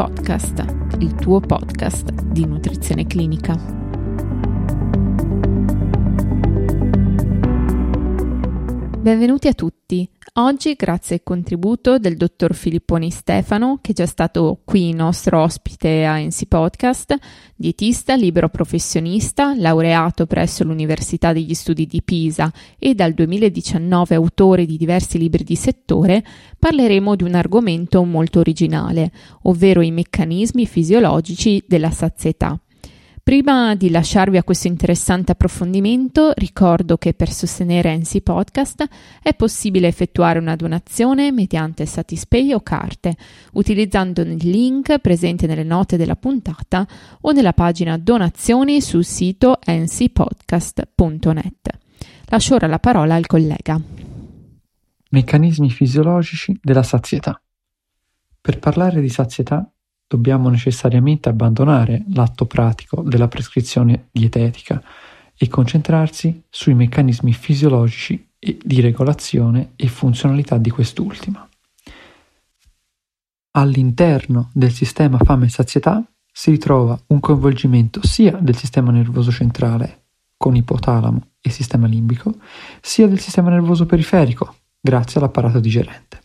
Podcast, il tuo podcast di nutrizione clinica. Benvenuti a tutti. Oggi, grazie al contributo del dottor Filipponi Stefano, che è già stato qui nostro ospite a NC Podcast, dietista, libero professionista, laureato presso l'Università degli Studi di Pisa e dal 2019 autore di diversi libri di settore, parleremo di un argomento molto originale, ovvero i meccanismi fisiologici della sazietà. Prima di lasciarvi a questo interessante approfondimento, ricordo che per sostenere NC Podcast è possibile effettuare una donazione mediante Satispay o carte, utilizzando il link presente nelle note della puntata o nella pagina donazioni sul sito ncpodcast.net. Lascio ora la parola al collega. Meccanismi fisiologici della sazietà. Per parlare di sazietà dobbiamo necessariamente abbandonare l'atto pratico della prescrizione dietetica e concentrarsi sui meccanismi fisiologici di regolazione e funzionalità di quest'ultima. All'interno del sistema fame e sazietà si ritrova un coinvolgimento sia del sistema nervoso centrale con ipotalamo e sistema limbico, sia del sistema nervoso periferico grazie all'apparato digerente.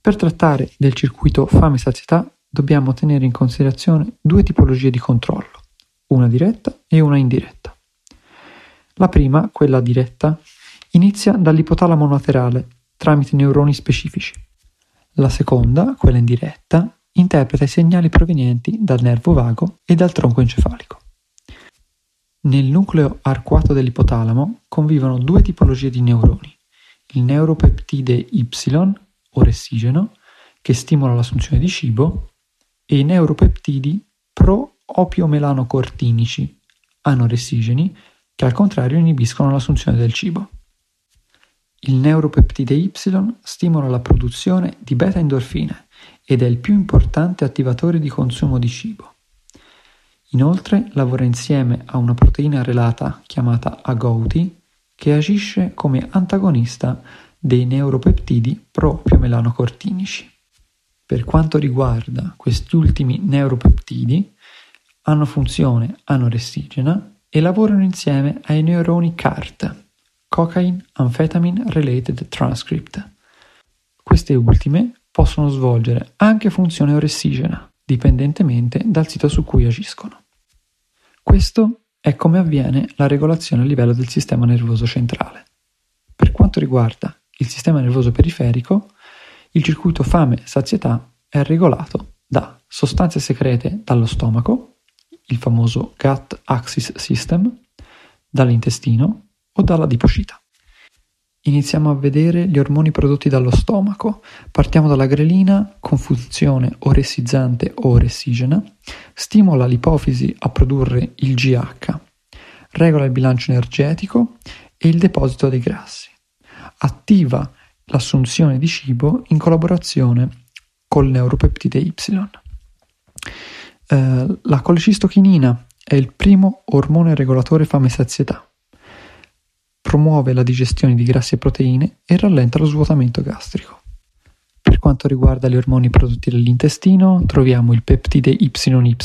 Per trattare del circuito fame e sazietà dobbiamo tenere in considerazione due tipologie di controllo, una diretta e una indiretta. La prima, quella diretta, inizia dall'ipotalamo laterale tramite neuroni specifici. La seconda, quella indiretta, interpreta i segnali provenienti dal nervo vago e dal tronco encefalico. Nel nucleo arcuato dell'ipotalamo convivono due tipologie di neuroni, il neuropeptide Y o ressigeno, che stimola l'assunzione di cibo, e i neuropeptidi pro-opiomelanocortinici, anoressigeni, che al contrario inibiscono l'assunzione del cibo. Il neuropeptide Y stimola la produzione di beta-endorfine ed è il più importante attivatore di consumo di cibo. Inoltre lavora insieme a una proteina relata chiamata agouti che agisce come antagonista dei neuropeptidi pro-opiomelanocortinici. Per quanto riguarda questi ultimi neuropeptidi, hanno funzione anoressigena e lavorano insieme ai neuroni CART, Cocaine Amphetamine Related Transcript. Queste ultime possono svolgere anche funzione oressigena, dipendentemente dal sito su cui agiscono. Questo è come avviene la regolazione a livello del sistema nervoso centrale. Per quanto riguarda il sistema nervoso periferico, il circuito fame-sazietà è regolato da sostanze secrete dallo stomaco, il famoso Gut Axis System, dall'intestino o dalla dipocita. Iniziamo a vedere gli ormoni prodotti dallo stomaco. Partiamo dalla grelina con funzione oressizzante o oressigena, stimola l'ipofisi a produrre il GH, regola il bilancio energetico e il deposito dei grassi, attiva l'assunzione di cibo in collaborazione col neuropeptide Y. Eh, la colecistochinina è il primo ormone regolatore fame e sazietà. Promuove la digestione di grassi e proteine e rallenta lo svuotamento gastrico. Per quanto riguarda gli ormoni prodotti dall'intestino, troviamo il peptide YY,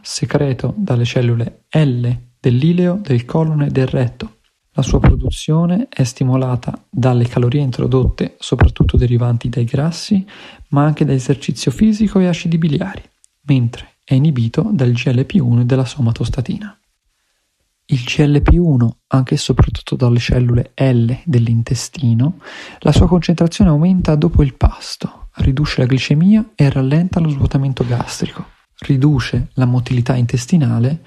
secreto dalle cellule L dell'ileo, del colon e del retto, la sua produzione è stimolata dalle calorie introdotte, soprattutto derivanti dai grassi, ma anche da esercizio fisico e acidi biliari, mentre è inibito dal GLP-1 e dalla somatostatina. Il GLP-1, anche e soprattutto dalle cellule L dell'intestino, la sua concentrazione aumenta dopo il pasto, riduce la glicemia e rallenta lo svuotamento gastrico, riduce la motilità intestinale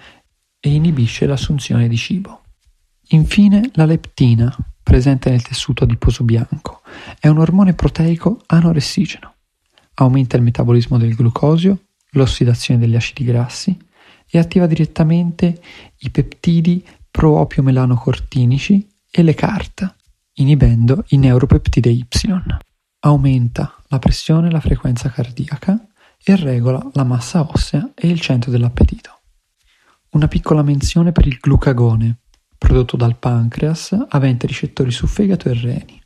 e inibisce l'assunzione di cibo. Infine la leptina, presente nel tessuto adiposo bianco, è un ormone proteico anoressigeno. Aumenta il metabolismo del glucosio, l'ossidazione degli acidi grassi e attiva direttamente i peptidi pro-opiomelanocortinici e le CART, inibendo i neuropeptide Y. Aumenta la pressione e la frequenza cardiaca e regola la massa ossea e il centro dell'appetito. Una piccola menzione per il glucagone, prodotto dal pancreas, avente ricettori su fegato e reni.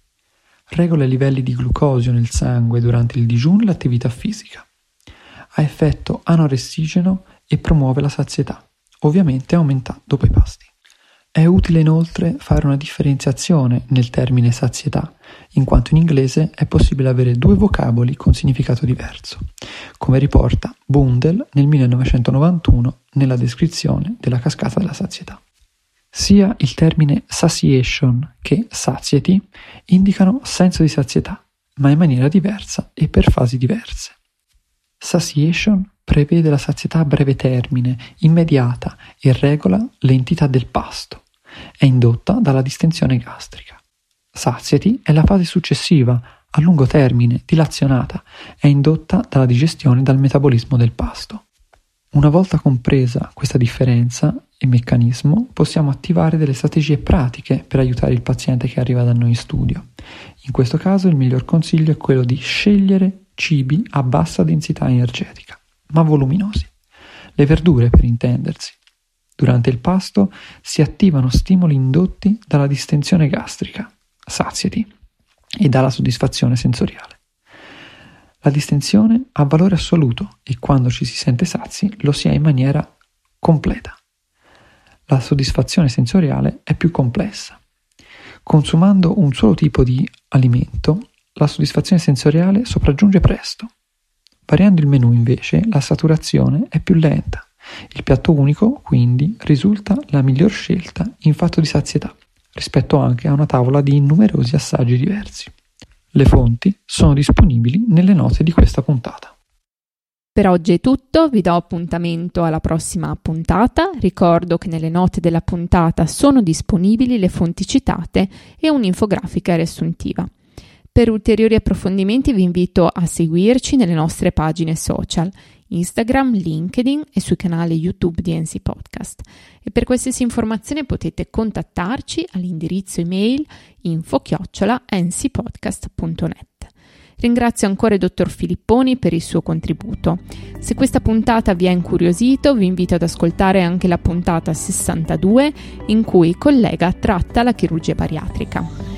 Regola i livelli di glucosio nel sangue durante il digiuno e l'attività fisica. ha effetto anoressigeno e promuove la sazietà, ovviamente aumenta dopo i pasti. È utile inoltre fare una differenziazione nel termine sazietà, in quanto in inglese è possibile avere due vocaboli con significato diverso, come riporta Bundel nel 1991 nella descrizione della cascata della sazietà. Sia il termine satiation che satiety indicano senso di sazietà, ma in maniera diversa e per fasi diverse. Satiation prevede la sazietà a breve termine, immediata e regola l'entità del pasto. È indotta dalla distensione gastrica. Satiety è la fase successiva, a lungo termine, dilazionata, è indotta dalla digestione e dal metabolismo del pasto. Una volta compresa questa differenza e meccanismo, possiamo attivare delle strategie pratiche per aiutare il paziente che arriva da noi in studio. In questo caso il miglior consiglio è quello di scegliere cibi a bassa densità energetica, ma voluminosi. Le verdure, per intendersi. Durante il pasto si attivano stimoli indotti dalla distensione gastrica, sazieti, e dalla soddisfazione sensoriale. La distensione ha valore assoluto e quando ci si sente sazi lo si è in maniera completa. La soddisfazione sensoriale è più complessa. Consumando un solo tipo di alimento la soddisfazione sensoriale sopraggiunge presto. Variando il menù invece la saturazione è più lenta. Il piatto unico, quindi, risulta la miglior scelta in fatto di sazietà, rispetto anche a una tavola di numerosi assaggi diversi. Le fonti sono disponibili nelle note di questa puntata. Per oggi è tutto, vi do appuntamento alla prossima puntata. Ricordo che nelle note della puntata sono disponibili le fonti citate e un'infografica riassuntiva. Per ulteriori approfondimenti vi invito a seguirci nelle nostre pagine social, Instagram, LinkedIn e sui canali YouTube di NC Podcast. E per qualsiasi informazione potete contattarci all'indirizzo email info-ncpodcast.net. Ringrazio ancora il dottor Filipponi per il suo contributo. Se questa puntata vi ha incuriosito, vi invito ad ascoltare anche la puntata 62 in cui il collega tratta la chirurgia bariatrica.